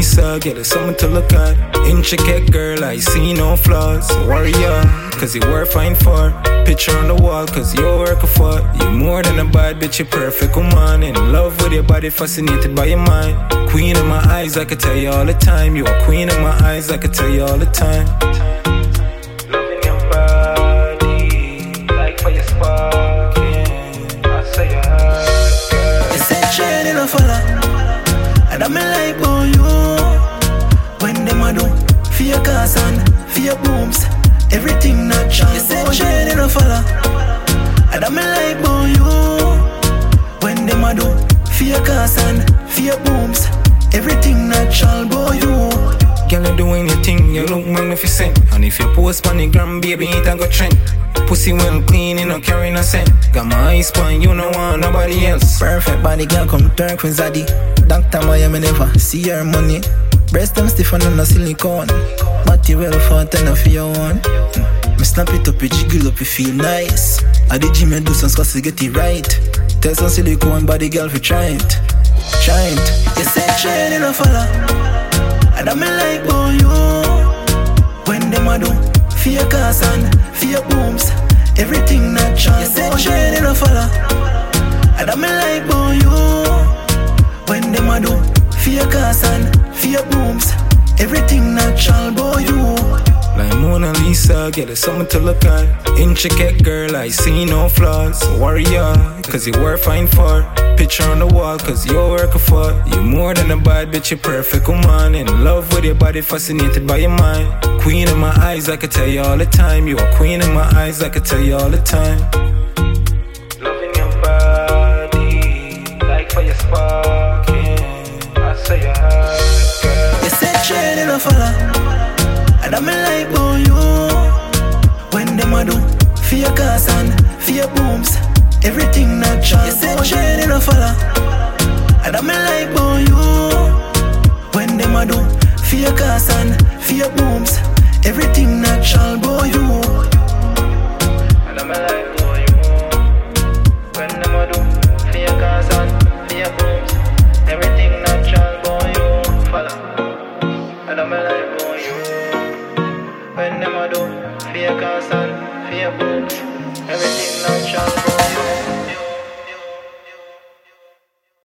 Lisa, get her something to look at. Intricate girl, I see no flaws. Warrior, cause you worth fine for. Picture on the wall, cause you work working for. You more than a bad bitch, you perfect woman. In love with your body, fascinated by your mind. Queen of my eyes, I could tell you all the time. You are queen of my eyes, I could tell you all the time. Loving your body, like fire sparking. I say your heart, girl. You say training a and I'm like oh you. When them a do, for your cars and for your booms, everything natural. You say training a fella, ah, and I'm like oh you. When them a do, for your cars and for your booms, everything natural, boy you look. And if you post on the gram, baby, it a go trend. Pussy well clean, you no carry no scent. Got my eyes on you, no want nobody else. Perfect body girl come turn Queen Zaddy Doctor Miami never see her money Breast them stiff and no silicone Body well fat and for your mm. Me snap it up, you jiggle up, you feel nice I the gym and do some squats to get it right Tell some silicone body girl for try it Try it You say training a fella And I'm like oh you Natural You say training a fella and I'm like oh you. When them a do your cars and your booms. Everything natural boy you Like Mona Lisa, get her something to look at. Intricate girl, I see no flaws. Warrior, cause you worth fine for. Picture on the wall, cause you're working for. You more than a bad bitch, you're perfect woman. In love with your body, fascinated by your mind. Queen in my eyes, I could tell you all the time. You are queen in my eyes, I could tell you all the time. Loving your body, like fire sparking. I say your heart, girl. You say training a fella Cause me like how you When them a do. Fear your cars and fear booms Everything natural You say shade in a fella. And I me like you When them a do. Everything natural boy you. And I you When them a do. For cars and booms Everything natural boy you Fella. And I me like fear cancer, fear books, everything natural.